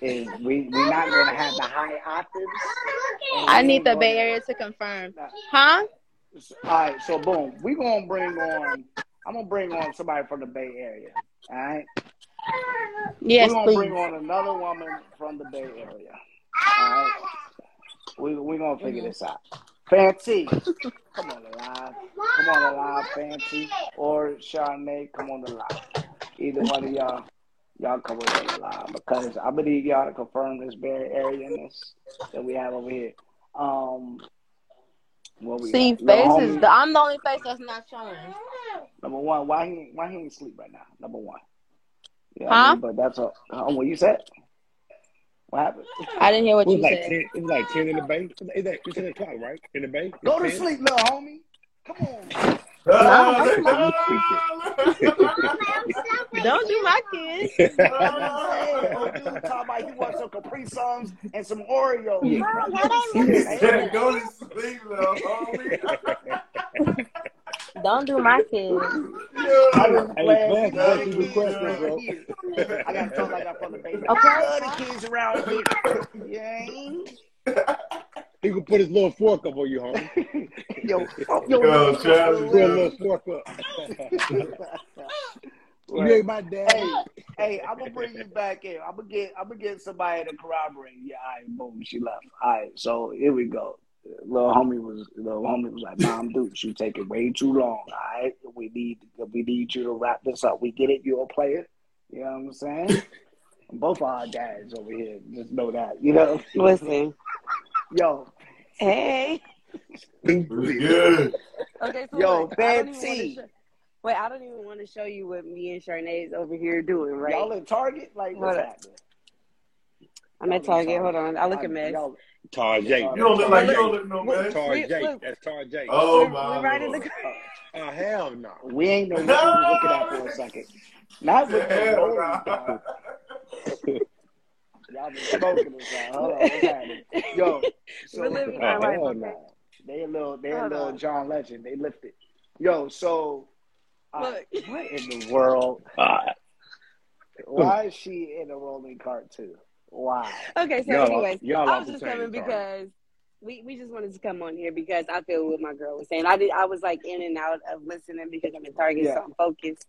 is we we're not gonna have the high octaves. I need the Bay Area to confirm. Huh? All right, so boom, we gonna bring on. I'm gonna bring on somebody from the Bay Area. All right, Yes, we're gonna please. bring on another woman from the Bay Area. All right, we we gonna figure this out. Fancy, come on the live, come on the live, Fancy or Charnay, come on the live. Either one of y'all, y'all come on the live because I believe y'all to confirm this Bay Area ness that we have over here. Um, what we See, got? Faces. The, I'm the only face that's not showing. Number one, why he why he ain't sleep right now? Number one. Yeah, Huh? but that's a uh, what you said. What happened? I didn't hear what It you like said. ten. It was like ten in the bay. It's like it's ten o'clock, right? In the bay. Go to 10? sleep, little homie. Come on. Don't do my kids. Oh, dude, talking about he wants some Capri Suns and some Oreos. He said, "Go to sleep, little homie." Don't do my kids. I was Hey, glad Flash, you what kids around bro? here. I gotta talk like I'm from the Bay. Okay. I the kids around here. Yeah. He can put his little fork up on you, homie. Yo, fuck your Yo, little Travis, Put a little- little fork up. You ain't my dad. Hey, hey, I'm gonna bring you back in. I'm gonna get, I'm gonna get somebody to corroborate. Yeah, all right, boom, she left. All right, so here we go. Little homie was, little homie was like, "Mom, dude, you taking way too long. All right, we need, we need you to wrap this up. We get it. You're a player. You know what I'm saying? Both our dads over here, just know that. You know, Listen. yo, Hey. It good. Okay, so Yo, look, I Wait, I don't even want to show you what me and Sharnay's over here doing, right? y'all in Target? Like, what's Hold up. happening? I'm at Target. Hold on. I look a mess. Y'all- Tar You don't look like you don't look no Tar man. We- That's Tar J. Oh We're- my we're right in lord. the Oh uh, hell no. We ain't no what we was looking at for a second. Not with the Hell rolling nah. Y'all been smoking this out. Hold on, what's happening? Yo, so We're living Oh our life. hell Okay. no. they a little, they a little. John Legend. They lifted. Yo, so uh, what in the world? Ah, Why is she in a rolling cart too? Why? Okay, so Y'all- anyways, y'all I was just coming sorry. because we, we just wanted to come on here because I feel what my girl was saying. I did I was like in and out of listening because I'm in Target, Yeah. so I'm focused.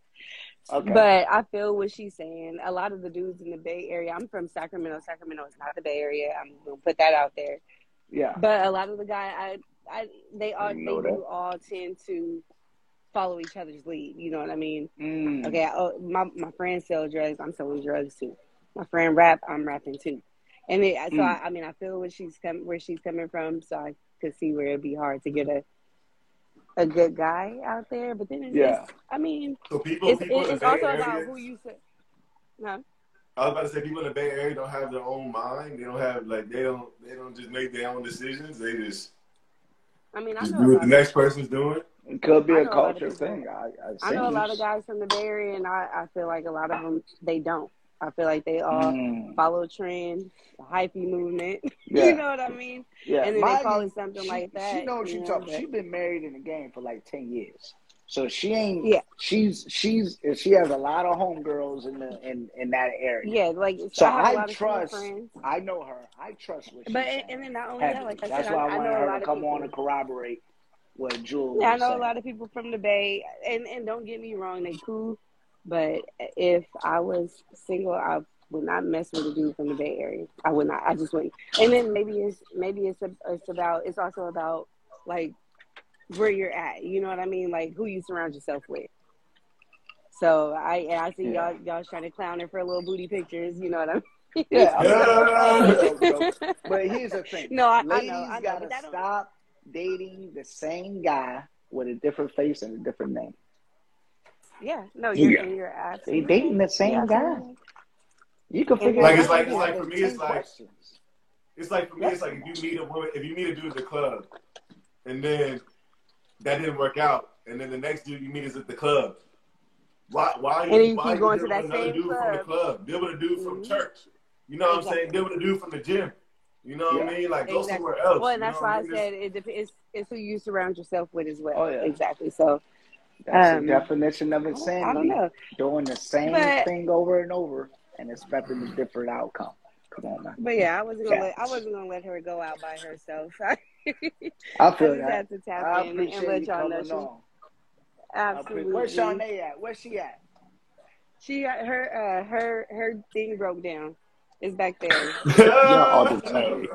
Okay. But I feel what she's saying. A lot of the dudes in the Bay Area, I'm from Sacramento. Sacramento is not the Bay Area. I'm gonna put that out there. yeah. But a lot of the guy, I, I, they all, they that. do all tend to follow each other's lead. You know what I mean? Mm. Okay, I, oh, my my friends sell drugs. I'm selling drugs too. My friend rap. I'm rapping too. And it, so Mm. I, I mean, I feel where she's coming, where she's coming from. So I could see where it'd be hard to get a a good guy out there. But then it's, Yeah. it's I mean, So people, it's people in the it's Bay also Area, about who you say. No. I was about to say people in the Bay Area don't have their own mind. They don't have like they don't they don't just make their own decisions. They just I mean, I just know do what the next person's doing. It could be I a know a lot culture people. thing. I, I've I know a lot of guys from the Bay Area, and I, I feel like a lot of them they don't. I feel like they all Mm. follow trend, the hyphy movement. Yeah. you know what I mean? Yeah, And then they call it something she, like that, She know what you she know, talking. but- She been married in the game for like ten years, so she ain't. Yeah. she's she's she has a lot of homegirls in the in in that area. Yeah, like So I have I a lot of trust. I know her. I trust what she's But saying. and then not only heavily. that, like I That's said, why I, I, I wanted know a her lot to of come people. on and corroborate what Jewel Yeah, I was know a lot of people from the Bay, and and don't get me wrong, they cool. But if I was single, I would not mess with a dude from the Bay Area. I would not. I just wouldn't. And then maybe it's maybe it's a, it's about it's also about like where you're at. You know what I mean? Like who you surround yourself with. So I and I see Yeah. y'all y'all trying to clown her for little booty pictures. You know what I mean? Yeah, Yeah. joke, joke. but here's the thing. No, I- I know, ladies I know, gotta but that don't- stop dating the same guy with a different face and a different name. Yeah, no, you're Yeah. you're They dating the same yeah, guy. You can figure Like, it it's out. like- You it's like for me, it's like- It's like for me, it's like if you meet a woman, if you meet a dude at the club, and then that didn't work out, and then the next dude you meet is at the club. Why? Why? And then you why keep you going to deal that with another same dude from the club. club? Deal with a dude from Mhm. church. You know what I'm saying? Deal with a dude from the gym. You know what I mean? Like go Exactly. somewhere else. Well, and that's know why what I mean? said it dep- it's, it's who you surround yourself with as well. Oh, yeah. Exactly. So That's Um, the definition of I don't, insanity. I don't know. Doing the same But- thing over and over and expecting a different outcome. Come on, man. But yeah, I wasn't gonna let I wasn't gonna let her go out by herself. I I feel just that. had to tap I in and appreciate let you y'all know coming she on. I appreciate- absolutely. Where's Shawnee at? Where's she at? She got her uh her her thing broke down. It's back there. Y'all the same.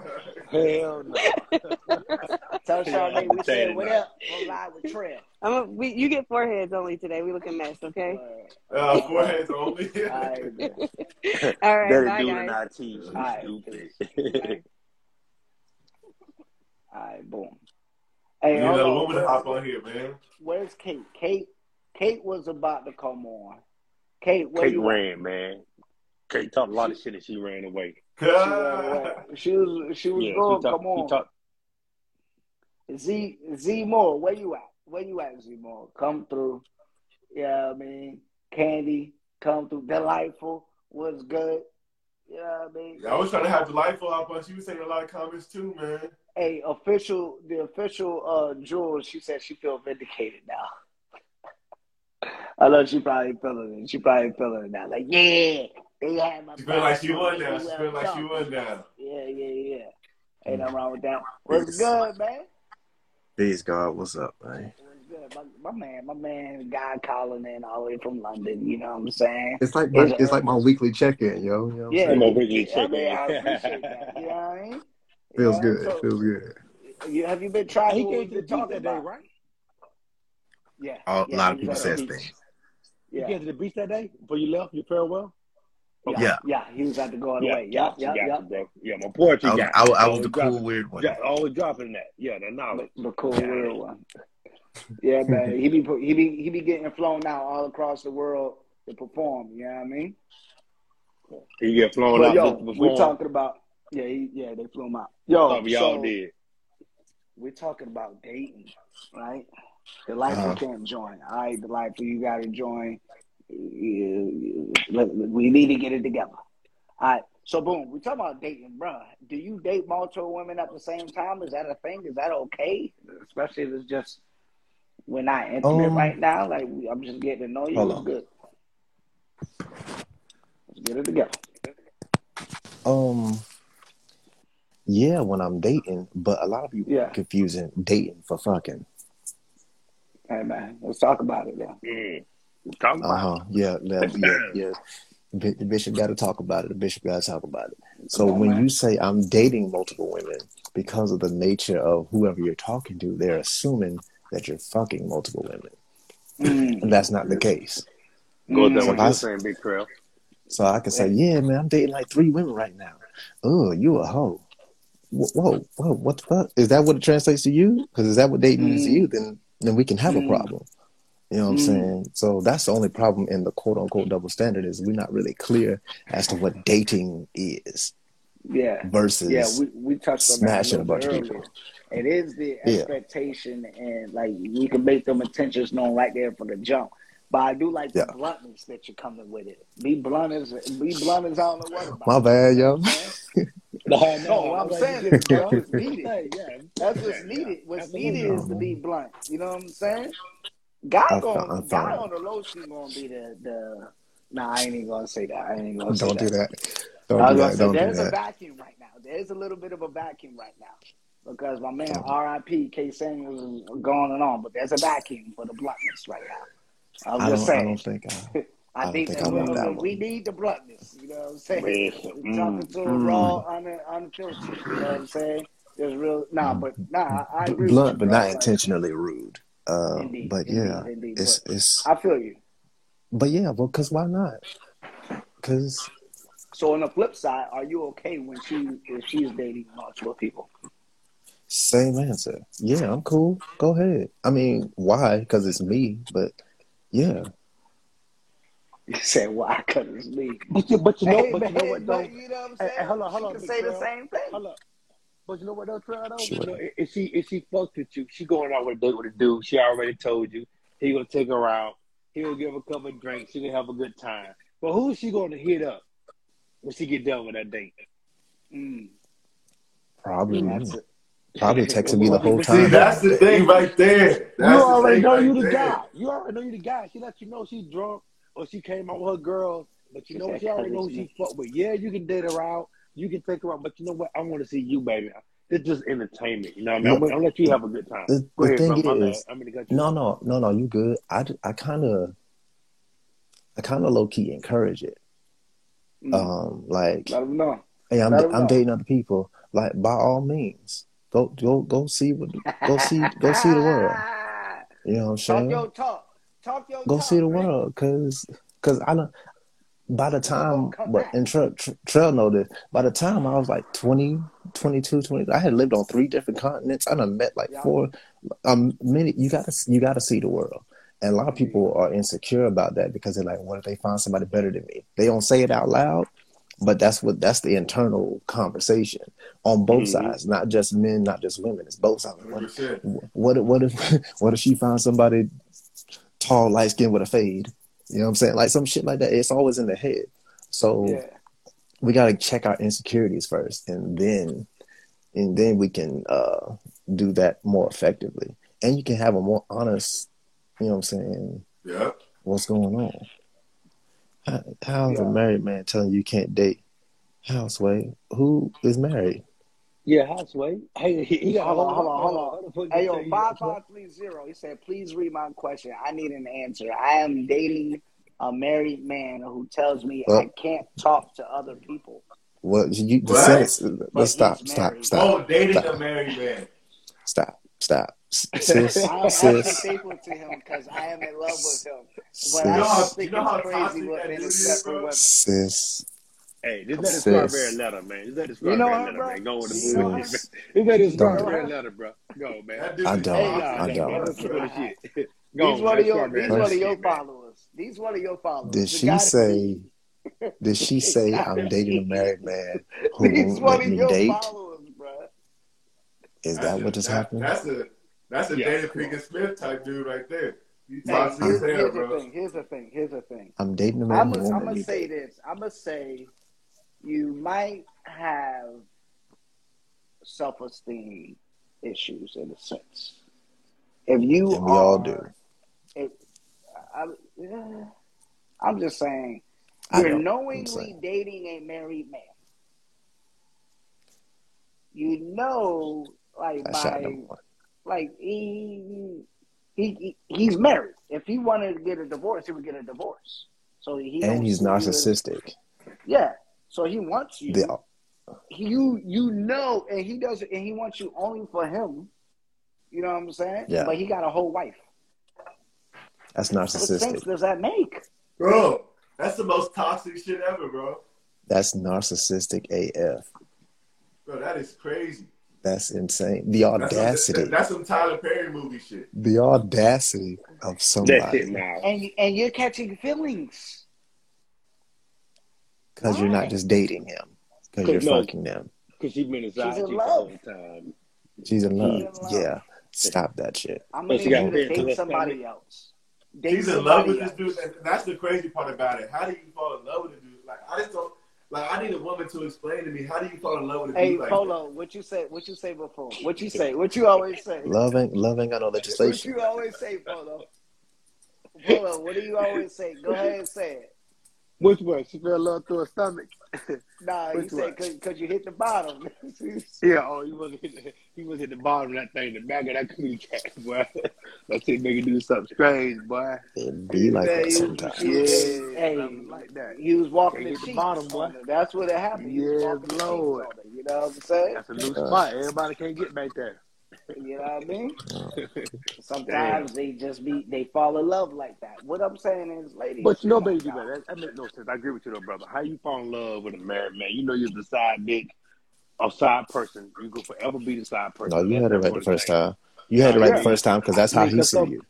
Hell no. Tell Shawnee we said Entertaining what that. up on live with Trell. I'm a, we you get foreheads only today. We look a mess, okay? Uh, foreheads only. All right. All right. Better bye do than I teach. You Alright. stupid. All right, boom. You Hey, need hold another on. woman to hop on here, man. Where's Kate? Kate, Kate was about to come on. Kate, where Kate you at? ran, man. Kate talked a lot of shit and she ran away. She ran away. She was she was Yeah, going. she talked. come on, She talked. Z Z Moore, where you at? Where you at, Z Moore? Come through. Yeah, I mean, Candy, come through. Delightful was good. Yeah, I mean, Yeah, I was trying to have delightful hop on. She was saying a lot of comments too, man. hey, official, the official uh Jules, she said she feel vindicated now. I know she probably feeling it. She probably feeling it now. Like, yeah, they had my She feel like back. she won now. She feel like she done. won now. Yeah, yeah, yeah. Ain't mm. nothing wrong with that. What's good, man? Peace, God. What's up, man? What's good? My, my man, my man, guy calling in all the way from London. You know what I'm saying? It's like my It's- it's like my weekly check in, yo. You know what I'm Yeah, saying? Come on, weekly I mean, I check-in. appreciate that. You know what I mean? Feels Yeah, good. so- Feels good. You, have you been trying? He tracking what came to the been beach that day, right? Yeah. A yeah, lot of people was at says the beach. things. You Yeah. came to the beach that day before you left. Your farewell. Yeah. Yeah. Yeah. He was at the going Yeah, away. yeah, Yep. Yep. got Yep. you, bro. Yeah, my poetry I was, got I, was- I was Always the dropping- cool weird one. dro- Always dropping that. Yeah, that knowledge. The cool Yeah. real one. Yeah, man. He be he be he be getting flown out all across the world to perform. You know what I mean? You get flown But out yo, just to we're talking about yeah, he, yeah. They flew him out. Yo, Thought we all so did. we're talking about dating, right? The life Uh-huh. you can't join. All right, the life you got to join. You- you- We need to get it together. All right. So boom, we talking about dating, bro. Do you date multiple women at the same time? Is that a thing? Is that okay? Especially if it's just we're not intimate Um, right now. Like we- I'm just getting to know you. hold It's on. good. Let's get it together. Um, yeah, when I'm dating, but a lot of people Yeah. are confusing dating for fucking. Hey man, let's talk about it. Then. Mm. Talk uh-huh. Yeah, yeah, yeah, yeah. The bishop got to talk about it. The bishop got to talk about it. So on, when man. you say I'm dating multiple women, because of the nature of whoever you're talking to, they're assuming that you're fucking multiple women, Mm. and that's not the case. Go with that So what I you're saying, Big Trell. So I can say, yeah, man, I'm dating like three women right now. Oh, you a hoe. Whoa, whoa, what the fuck? Is that what it translates to you? Because is that what dating is to you? Then, then we can have Mm. a problem. You know what I'm Mm. saying? So that's the only problem in the quote unquote double standard is we're not really clear as to what dating is Yeah. versus Yeah, we, we touched on smashing that a a bunch little of people. earlier. It is the Yeah. expectation, and like we can make them intentions known right there from the jump. But I do like the Yeah. bluntness that you're coming with it. Be blunt as be blunt as I don't know what about. my bad, yo. No, No, what I'm saying is that's what's needed. Yeah. That's what's needed. What's needed is to be blunt. You know what I'm saying? Guy I going, found- I guy found- on the low street gonna be the the. Nah, I ain't even gonna say that. I ain't gonna say Don't do that. that. Don't I do gonna that. say Don't do there's a that. vacuum right now. There's a little bit of a vacuum right now because my man Don't. R.I.P. K. Samuels is going and on, but there's a vacuum for the bluntness right now. I'm I just don't. I don't think. I, I, I think think that I want we- that we one. need the bluntness. You know what I'm saying? Man, We're talking to a mm. raw, un, unfiltered. You know what I'm saying? There's real. Nah, but nah, I, I agree. blunt, with but not intentionally rude. Uh, Indeed, but indeed, yeah, indeed. it's But it's. I feel you. But yeah, well, cause why not? Cause So on the flip side, are you okay when she if she's dating multiple people? Same answer. Yeah, I'm cool. Go ahead. I mean, why? Because it's me. But yeah, You said why? Because it's me. But you, but you know, Hey, but you know what though? but you know what I'm saying? hey, hold on, hold she on, can Big say the same thing. Hold up. But you know what though, Trell, though? Sure. You know, if she if she fucked with you, she going out with a date with a dude. She already told you he gonna take her out. He gonna give her a couple of drinks. She gonna have a good time. But who is she gonna hit up when she get done with that date? Mm, probably me. Probably texting me the whole time. See, time. that's the thing right there. You That's the already thing know right you the there. guy. You already know you the guy. She let you know she's drunk or she came out with her girls, but you know she already "Cause know she me." fuck with. Yeah, you can date her out, You can take her out, but you know what? I want to see you, baby. It's just entertainment. You know what I mean? Yeah. I'm, gonna let you have a good time. The, Go the ahead, thing. My is, bad. I'm gonna cut you. no, no, no, no. You good? I, I kind of, I kind of low key encourage it. Mm. Um, like, Let them know. hey, I'm I'm know. dating other people. Like, by all means, go go go see what go see go see the world. You know what I'm Talk saying? your talk. Talk your Go talk. see the man. world, cause cause I don't. By the time, but and Trell Trell know this. By the time I was like 20, 22, 20, I had lived on three different continents. I done met like Yeah. four, um, many. You gotta you gotta see the world. And a lot of people are insecure about that because they're like, what if they find somebody better than me? They don't say it out loud, but that's what that's the internal conversation on both Mhm. sides, not just men, not just women. It's both sides. What, 100%. what if what if what if she finds somebody tall, light skinned with a fade? You know what I'm saying? Like some shit like that. It's always in the head. So Yeah. we gotta check our insecurities first and then and then we can uh do that more effectively. And you can have a more honest, you know what I'm saying, Yeah. what's going on. How, how's a married man telling you you can't date? Houseway, who is married? Yeah, houseway. Hey, he, he got Hold on, hold on, hold on. How the fuck Hey yo, say he five got- five three zero. He said, "Please read my question. I need an answer. I am dating a married man who tells me Well- I can't talk to other people. What you the What? sentence let's stop, he's stop, stop, Oh, dating stop. a married man. stop, stop. S- Sis, I'm sis, faithful to him because I am in love with him. But sis, I You know don't how- think you know it's crazy toxic what that men accept from women. sis. Hey, just let the Sis. strawberry letter, man. Just let the You know her, letter, bro? man. Go on the You know her? bullshit, man. Just let the strawberry letter, bro. Go, man. That dude I is don't. Hey, toxic. I Nah, don't. man, that's Listen, bullshit. Go These on, one of your these one of your shit, man. followers. These one of your followers. Did she say? Did she say I'm dating a married man who These won't let of me your date? followers, bro. Is That's that a- just that- happening? That's a that's a Yeah. David Pinkett Smith type dude right there. Hey, here's, as hell, here's the thing. Here's the thing. Here's the thing. I'm dating a married man I'm gonna won't I'm let me say this. I'm gonna say you might have self esteem issues in a sense. If you And we all do. If, I, uh, I'm just saying you're knowingly saying. dating a married man. You know, like That's by like he, he he he's married. If he wanted to get a divorce, he would get a divorce. So he And he's narcissistic. Yeah. So he wants you. The, you you know, and he does, and he wants you only for him. You know what I'm saying? Yeah. But he got a whole wife. that's narcissistic. What sense does that make? Bro, that's the most toxic shit ever, bro. That's narcissistic AF. Bro, that is crazy. That's insane. The That's audacity. some, that's some Tyler Perry movie shit. The audacity of That's it somebody. now. And and you're catching feelings. Because you're not just dating him. Because you're No. fucking them. Because she's been inside She's in chick the love. whole time. She's in love. She's in love. Yeah. Stop that shit. I'm gonna she need got you to fed to date somebody family. else. Date He's in love with somebody this dude. And that's the crazy part about it. How do you fall in love with a dude? Like I just don't. Like I need a woman to explain to me how do you fall in love with a Hey, dude like Polo, what you say? What you say before? What you say? What you always say? Loving, loving love ain't got no What legislation. you always say, Polo? Polo, what do you always say? Go ahead and say it. Which one? She fell love through her stomach. Nah, you Which say one? because you hit the bottom. Yeah, oh, he was hit the, he was hit the bottom of that thing, the back of that cootie cat, boy. That shit make you do something strange, boy. It be like Yeah, that you- sometimes. Yeah, Hey, something like that. he was walking Can't the the bottom, boy. on. That's what it happened. He was Yes, walking the sheets Lord. You know what I'm saying? That's a new spot. Everybody can't get back there. You know what I mean? Sometimes they just be they fall in love like that. What I'm saying is, ladies. But you know, baby, now. that, that makes no sense. I agree with you, though, brother. How you fall in love with a married man? You know you're the side dick or side person. You will forever be the side person. No, you had it right the first what time. You had it right Yeah. the first time because that's how he that's see so- you.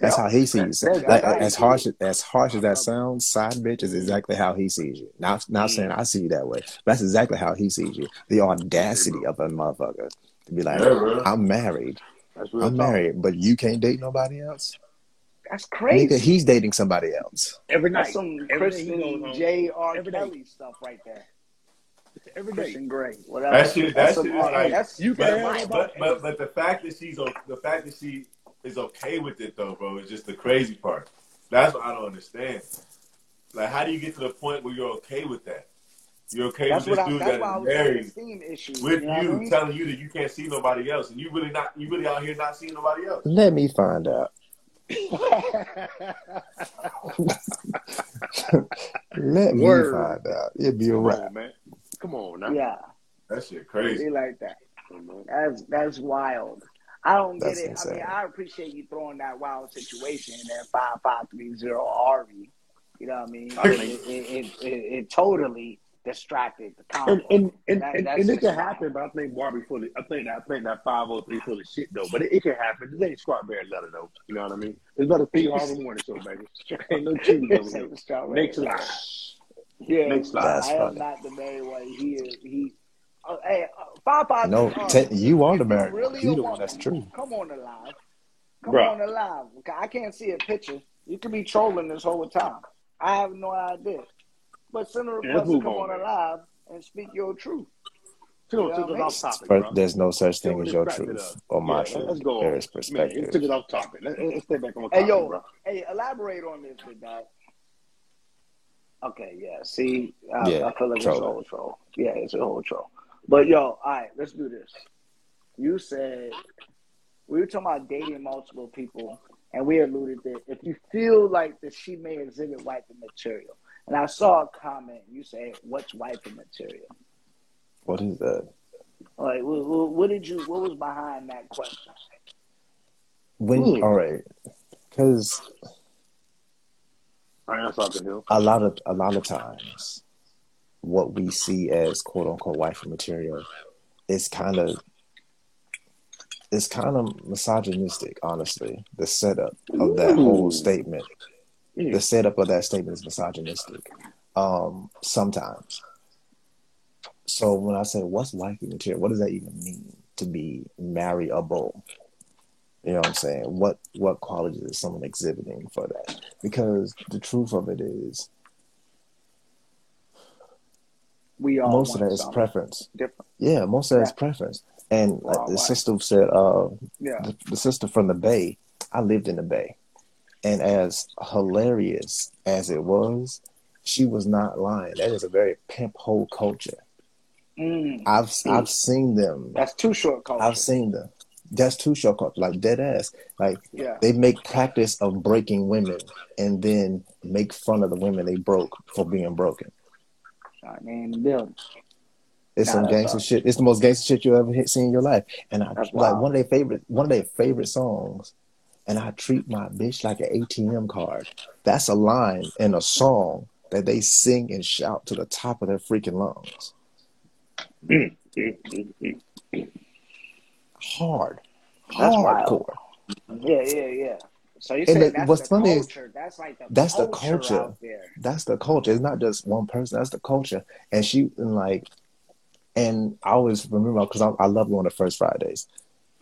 That's how he sees you. That's- Like, as harsh as as harsh as that sounds, side bitch is exactly how he sees you. Not not Mm. saying I see you that way. But that's exactly how he sees you. The audacity of a motherfucker to be like, Yeah. I'm married. That's I'm talk. married, but you can't date nobody else. That's Nigga, crazy. he's dating somebody else. Every night. That's some Every day he goes Christian home. J. R. Every day. Kelly stuff right there. Every day. Christian Grey, whatever. That shit- that That's shit some- is like- that's You But, can have but, but but the fact that she's the fact that she is okay with it though, bro, is just the crazy part. That's what I don't understand. Like, how do you get to the point where you're okay with that? You're okay That's with what this I. dude That's that why I is was saying married esteem issues. with you know what I mean? telling you that you can't see nobody else, and you really not. You really out here not seeing nobody else. Let me find out. Let me find out. It'd be a Come wrap. on, man. Come on now. Yeah, That shit crazy. be like that. That's that's wild. I don't get That's it. I mean, I appreciate you throwing that wild situation in that five five three zero RV. You know what I mean? I It, mean- it, it, it, it totally distracted the And and and, That- and, and it can happen, but I think Barbie full of, I think that I think that five oh three full of shit though. But it, it can happen. This ain't strawberry letter though. You know what I mean? It's about a Steve Harvey morning show, baby. Ain't no cheese over This here. Next line. Yeah, Next line. That's I am not the married one. He is. He. Uh, hey, uh, five five. No, uh, te- you are the if you married really You the one woman, that's true. Come on the live. Come Bruh. on the live. I can't see a picture. You could be trolling this whole time. I have no idea. But send a Yeah, request let's to move come on, on the live and speak your truth. You know, Yeah, took us off topic, bro. there's no such thing as your truth or my Yeah, truth. let's go on. There is Man, it perspective. took it off topic. Let, let's stay back on Hey topic, yo, bro. hey, elaborate on this, big dog. Okay, yeah. See, I, Yeah, I feel like it's a whole troll. Yeah, it's a whole troll. But yo, all right, let's do this. You said we were talking about dating multiple people, and we alluded that if you feel like that she may exhibit white material, and I saw a comment. You said, "What's wifey material?" What is that? Like, what, what, what did you? What was behind that question? When Hmm. all right, because I am talking to him. a lot of a lot of times, what we see as quote unquote wifey material is kind of it's kind of misogynistic. Honestly, the setup of that whole statement, Mm. The setup of that statement is misogynistic. Um, sometimes. So when I say what's wifey material, what does that even mean to be marryable? You know what I'm saying? What what qualities is someone exhibiting for that? Because the truth of it is, We all most of that is preference. different. Yeah, most of that is Yeah. preference. And like the wow. sister said, uh, Yeah. the, the sister from the Bay. I lived in the Bay, and as hilarious as it was, she was not lying. That is a very pimp hole culture. Mm, I've I've seen them. that's too short culture. I've seen them. That's too short culture, like dead ass. Like yeah. they make practice of breaking women, and then make fun of the women they broke for being broken. Shot man in the building. It's Nah, some gangster shit. It's the most gangster shit you ever hit, seen in your life. And I That's like wild. one of their favorite one of their favorite songs. And I treat my bitch like an ATM card. That's a line in a song that they sing and shout to the top of their freaking lungs. Hard, hardcore. Yeah, yeah, yeah. So you And saying the- that's what's the funny is- culture? that's like the that's the culture, culture. out there. That's the culture. It's not just one person. That's the culture. And she and like, and I always remember because I, I love going to First Fridays.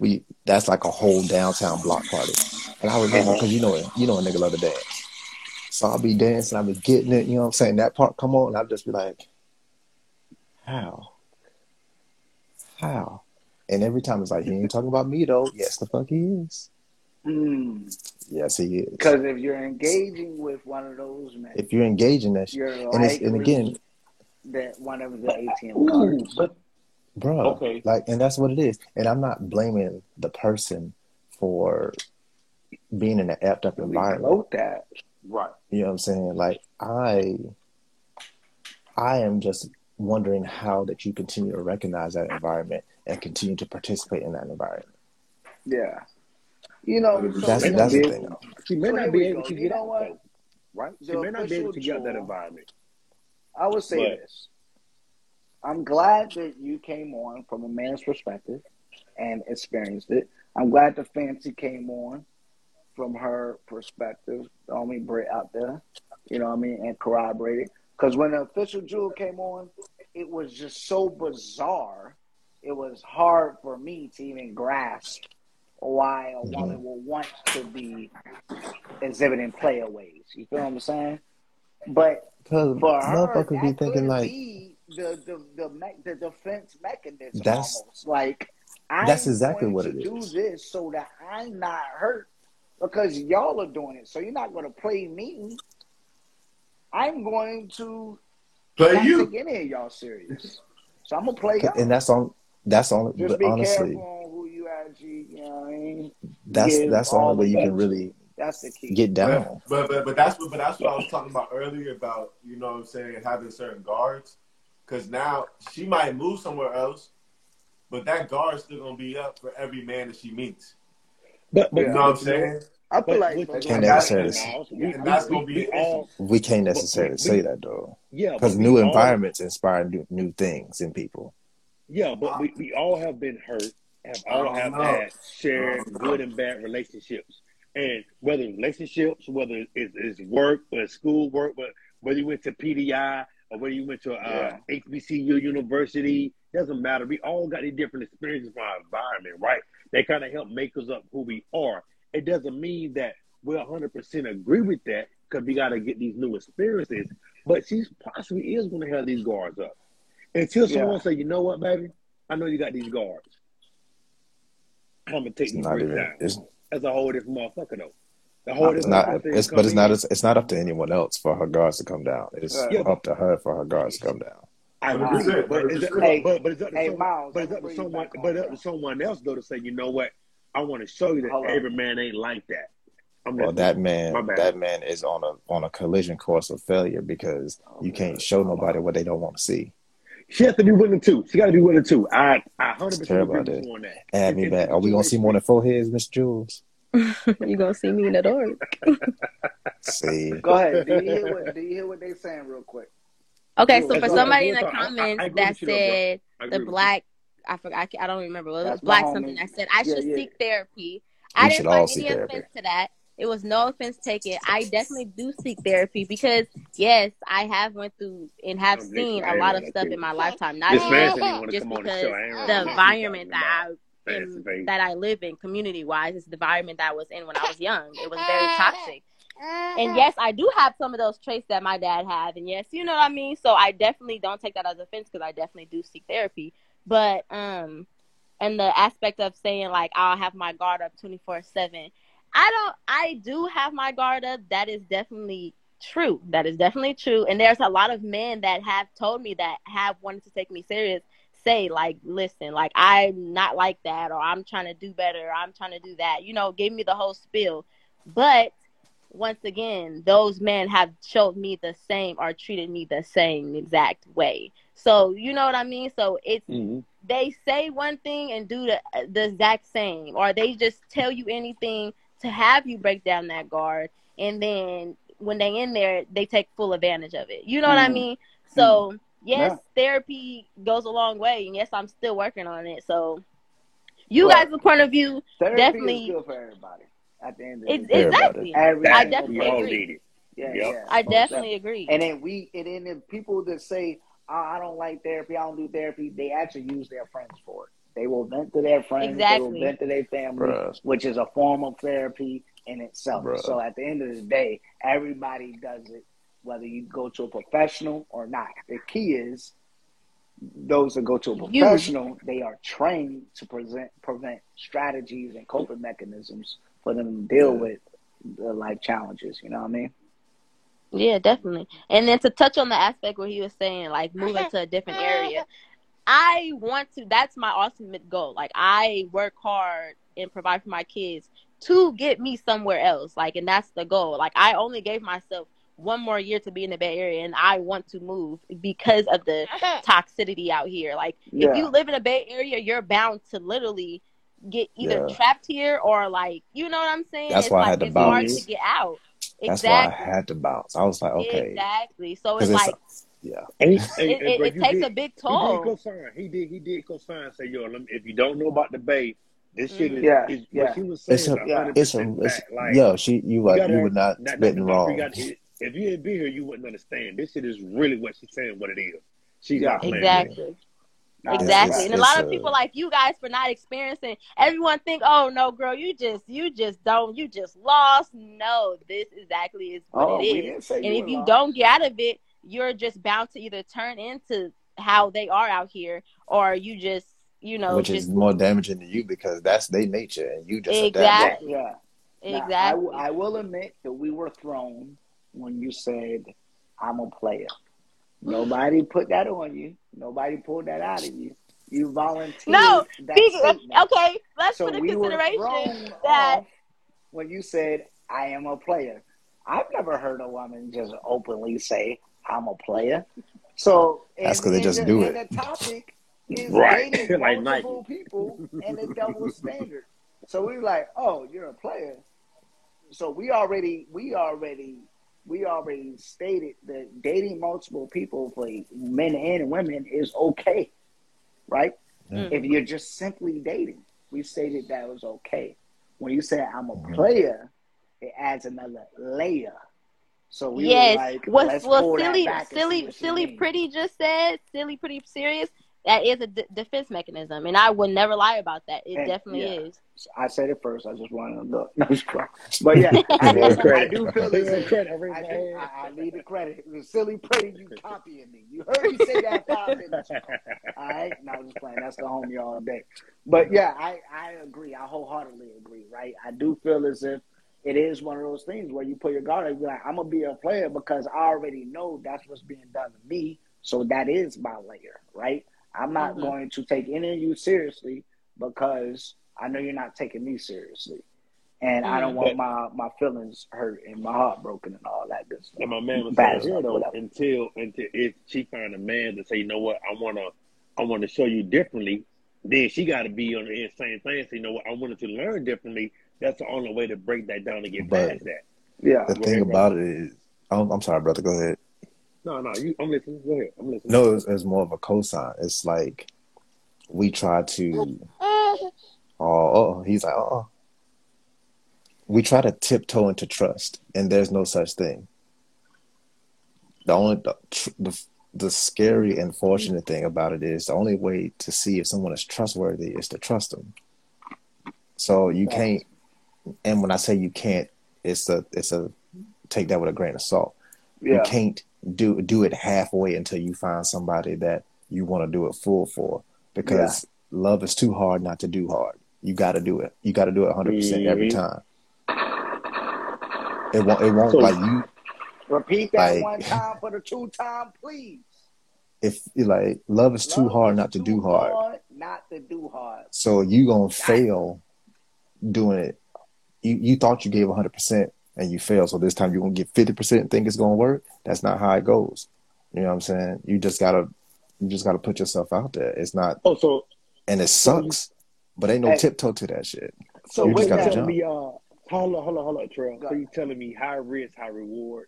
We that's like a whole downtown block party, and I remember because you know you know a nigga love to dance. So I'll be dancing, I'll be getting it. You know what I'm saying? That part come on, and I'll just be like, how, how, and every time it's like he ain't talking about me though. Yes, the fuck he is. Mm. Yes, he is. Because if you're engaging with one of those men, If you're engaging that you're and it's and again, that one of the ATM Ooh, cards. but bro. Okay. Like, and that's what it is. And I'm not blaming the person for being in an effed up We environment. promote that. right. You know what I'm saying? Like, I, I am just wondering how that you continue to recognize that environment and continue to participate in that environment. Yeah. You know, That's here that's the thing. Though. She may So not be able to You get know out, what? right? She may not be able to get out that environment. I would say But- this. I'm glad that you came on from a man's perspective and experienced it. I'm glad the fancy came on from her perspective, the homie Britt out there, you know what I mean, and corroborated. Because when the official Jules came on, it was just so bizarre. It was hard for me to even grasp why a mm-hmm. woman will want to be exhibiting playaways. You feel what I'm saying? But Because motherfuckers be thinking like be the the the, me- the defense mechanism That's- almost like I'm that's exactly going what to it do is. this so that I'm not hurt because y'all are doing it. So you're not going to play me. I'm going to Play not you. take any of y'all serious. So I'm gonna play y'all. and that's on that's on. Just But be honestly, careful on who you actually, you know what I mean? that's Give that's the all only way you can really That's the key. get down. But, but but but that's what but that's what I was talking about earlier about you know what I'm saying having certain guards because now she might move somewhere else, but that guard's still gonna be up for every man that she meets. But but You know what I'm saying? I feel But like with those the- Can't necessarily- we, And that's we- be we all We can't necessarily we- say that though, yeah because new we all- environments inspire new, new things in people. Yeah, but we, we all have been hurt, have all I have don't know. had shared I good and bad relationships. And whether it's relationships, whether it's, it's work, or school work, but whether you went to PDI or whether you went to uh, HBCU university, doesn't matter. We all got these different experiences from our environment, right? They kind of help make us up who we are. It doesn't mean that we 100% agree with that because we got to get these new experiences. But she possibly is going to have these guards up. Until someone Yeah. say, you know what, baby? I know you got these guards. I'm gonna take It's these even. down. It's, That's a whole different motherfucker though. The whole it's not. motherfucker It's but it's not. It's, it's not up to anyone else for her guards to come down. It's Yeah. up to her for her guards to come down. I agree, 100%, but it's, 100%. Hey, but, but it's up to hey, someone, but it's up to gonna bring you someone, but it's up to someone else though to say, you know what? I want to show you that Hold on. every man ain't like that. I'm Well, that man, that man is on a on a collision course of failure because oh, you can't show nobody what they don't want to see. She has to be willing too. She got to be willing too. I, I hundred It's percent terrible agree with you on that. Add me back. Are we gonna see more than four heads, Miss Jules? You gonna see me in the door. See, Go ahead. Do you hear what? Do you hear what they saying real quick? Okay, so for somebody in the talk. I- I- I comments that with you said the black, I forgot, I, I don't remember. Well, it was That's black homie. something that said I Yeah, should yeah. seek therapy. We I didn't should find any therapy. offense to that. It was no offense taken. I definitely do seek therapy because yes, I have went through and have seen a lot of stuff in my lifetime. Not even just, said he want to just come the because show. I ain't the really know what environment that I about. Fancy in, face. that I live in, community wise, is the environment that I was in when I was young. It was very toxic. And yes, I do have some of those traits that my dad had, and yes, you know what I mean. So I definitely don't take that as offense because I definitely do seek therapy. But um, and the aspect of saying like I'll have my guard up twenty four seven, I don't. I do have my guard up. That is definitely true. That is definitely true. And there's a lot of men that have told me that have wanted to take me serious. Say like, listen, like I'm not like that, or I'm trying to do better, or I'm trying to do that. You know, gave me the whole spiel. But once again, those men have showed me the same or treated me the same exact way. So you know what I mean. So it's Mhm. they say one thing and do the the exact same, or they just tell you anything to have you break down that guard, and then when they in there, they take full advantage of it. You know what I Mm. mean? So yes, Yeah. therapy goes a long way, and yes, I'm still working on it. So you Right. guys' point of view, Therapy Definitely- is good for everybody. At the end of it's the exactly. Every I definitely agree. Yeah, Yep. yeah. I definitely agree. And then we, and then the people that say, oh, "I don't like therapy, I don't do therapy," they actually use their friends for it. They will vent to their friends, exactly. they will vent to their family, Bruh. which is a form of therapy in itself. Bruh. So at the end of the day, everybody does it, whether you go to a professional or not. The key is those that go to a You. professional, they are trained to present prevent strategies and coping mechanisms for them to deal Yeah. with the life challenges. You know what I mean? Yeah, definitely. And then to touch on the aspect where he was saying like moving to a different area, I want to. That's my ultimate goal. Like I work hard and provide for my kids to get me somewhere else. Like, and that's the goal. Like I only gave myself one more year to be in the Bay Area, and I want to move because of the toxicity out here. Like Yeah. if you live in a Bay Area, you're bound to literally get either Yeah. trapped here or like you know what I'm saying. That's it's why I like had to it's hard bounce. to get out. That's exactly. why I had to bounce. I was like, okay, Exactly. So because it's it's like yeah, And he, it, and- and it, bro, it takes did- a big He did toll. co-sign. He did. He did co-sign. and Say, yo, let me, if you don't know about the Bay, this shit is, Yeah, is yeah. what she was saying. it's a, is yeah, 100% it's a, it's. Like, yo, she, you like, gotta- you were not not- spitting not- wrong. you gotta- if you didn't be here, you wouldn't understand. This shit is really what she's saying. What it is. She's Yeah. not. Exactly. Nah, Exactly. it's- and a lot of a- people uh, like you guys for not experiencing everyone think, oh no, girl, you just you just don't you just lost. No, this exactly is what Oh, it we is. didn't say And if you lost. don't get out of it, you're just bound to either turn into how they are out here or you just you know which just is more damaging to you because that's their nature, and you just adapt. Exactly. Yeah. Now, I, exactly. w- I will admit that we were thrown when you said, I'm a player. Nobody put that on you. Nobody pulled that out of you. You volunteered. No, that speaking- okay, let's So put in we consideration that when you said, I am a player. I've never heard a woman just openly say, I'm a player. So That's 'cause they just the- do it. The topic is Right. dating Like multiple people and the double standard. So we were like, oh, you're a player. So we already, we already, we already stated that dating multiple people for men and women is okay, right? Yeah. If you're just simply dating, we stated that was okay. When you say I'm a Mhm. player, it adds another layer. So we yes, were like, what let's what silly back and see silly silly pretty just said, silly pretty serious. That is a d- defense mechanism, and I would never lie about that. It And- definitely yeah. is. I said it first. I just wanted to look. No, it's crap. But yeah, I, do- I do feel Give this. credit. I I, do. I, I need the credit. It was silly pretty. You copying me. You heard me say that five minutes ago. All right. No, I'm just playing. That's the homie all day. But yeah, I, I agree. I wholeheartedly agree. Right. I do feel as if it is one of those things where you put your guard up. You're like, I'm gonna be a player because I already know that's what's being done to me. So that is my layer. Right. I'm not Mhm. going to take any of you seriously because I know you're not taking me seriously. And I don't want my, my feelings hurt and my heart broken and all that good stuff. And my man was Bad saying here stuff, though, until until if she find a man to say, you know what, I wanna I wanna show you differently, then she gotta be on the same thing. So you know what, I wanted to learn differently. That's the only way to break that down and get But- past that. Yeah. The Go thing ahead, about it is, I'm, I'm sorry, brother. Go ahead. No, no, you I'm listening. Go ahead. I'm listening. No, it's, it's more of a cosign. It's like we try to. Oh, oh, he's like, oh. We try to tiptoe into trust, and there's no such thing. The only the, the the scary and fortunate thing about it is the only way to see if someone is trustworthy is to trust them. So you can't, and when I say you can't, it's a it's a take that with a grain of salt. Yeah. You can't do do it halfway until you find somebody that you want to do it full for because love is too hard not to do hard. You got to do it. You got to do it 100% every Mhm. time. It won't. It won't So- like you. Repeat that Like- one time for the two time, please. If like love is too Love hard is not to too do hard. hard not to do hard. So you gonna fail doing it. You you thought you gave 100 percent and you fail. So this time you're gonna get 50 percent and think it's gonna work. That's not how it goes. You know what I'm saying? You just gotta you just gotta put yourself out there. It's not Oh, so and it sucks, but ain't no tiptoe to that shit. So You just gotta jump. me, uh, hold on, hold on, hold on, Trell. So you telling me high risk, high reward?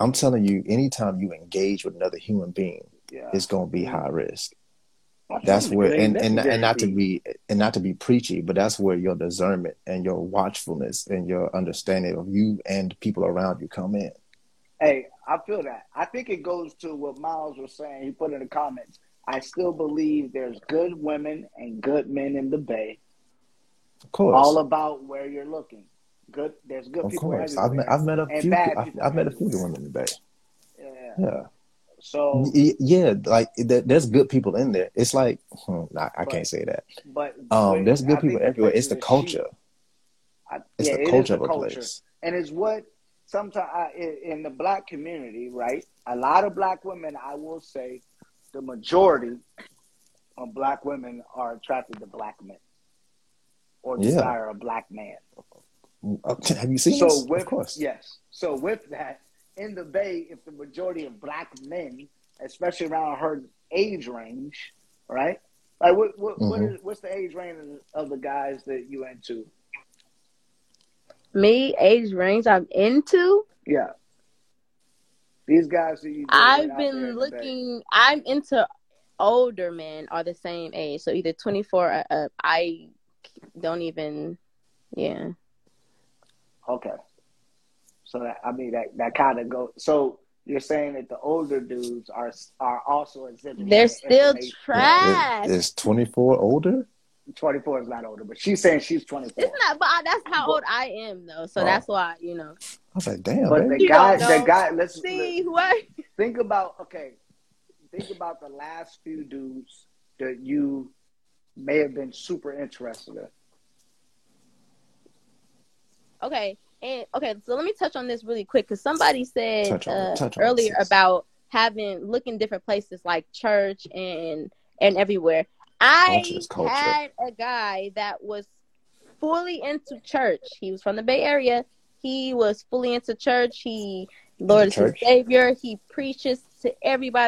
I'm telling you, anytime you engage with another human being, yeah. it's gonna be high risk. That's where and, and and not to be and not to be preachy, but that's where your discernment and your watchfulness and your understanding of you and people around you come in. Hey, I feel that. I think it goes to what Miles was saying. He put in the comments. I still believe there's good women and good men in the Bay. Of course. All about where you're looking. Good. There's good Of people course, I've met I've met a few I've, I've met a few women in the Bay. Yeah. Yeah, So, yeah, like there's good people in there. It's like hmm, I, I But- can't say that. but Um, there's good I people everywhere. It's the culture. I, It's yeah, the it culture the of a culture. place. and it's what sometimes in the black community, right? A lot of black women, I will say, the majority of black women are attracted to black men or Yeah. desire a black man. Uh, Have you seen So this? with of course. yes, so with that, in the Bay, if the majority of black men, especially around her age range, right? Like what what, what Mhm. is what's the age range of the guys that you into? Me, age range I'm into. Yeah. These guys that you I've out there in been looking. I'm into older men are the same age, so either 24 or up. I don't even. Yeah. Okay. So that I mean that that kind of go. So you're saying that the older dudes are are also exhibiting. They're still information. trash. Is, is 24 older? 24 is not older, but she's saying she's 24. It's not, but that's how old I am, though. So Oh. that's why you know. I was like, damn, But baby. the You guy, the guy. Let's See what? think about. Okay, think about the last few dudes that you may have been super interested in. Okay, and okay, so let me touch on this really quick because somebody said Touch on uh, Touch on earlier sis. about having looking different places like church and and everywhere. I Culture culture. had a guy that was fully into church. He was from the Bay Area. He was fully into church. He Lord is his? Savior. He preaches to everybody.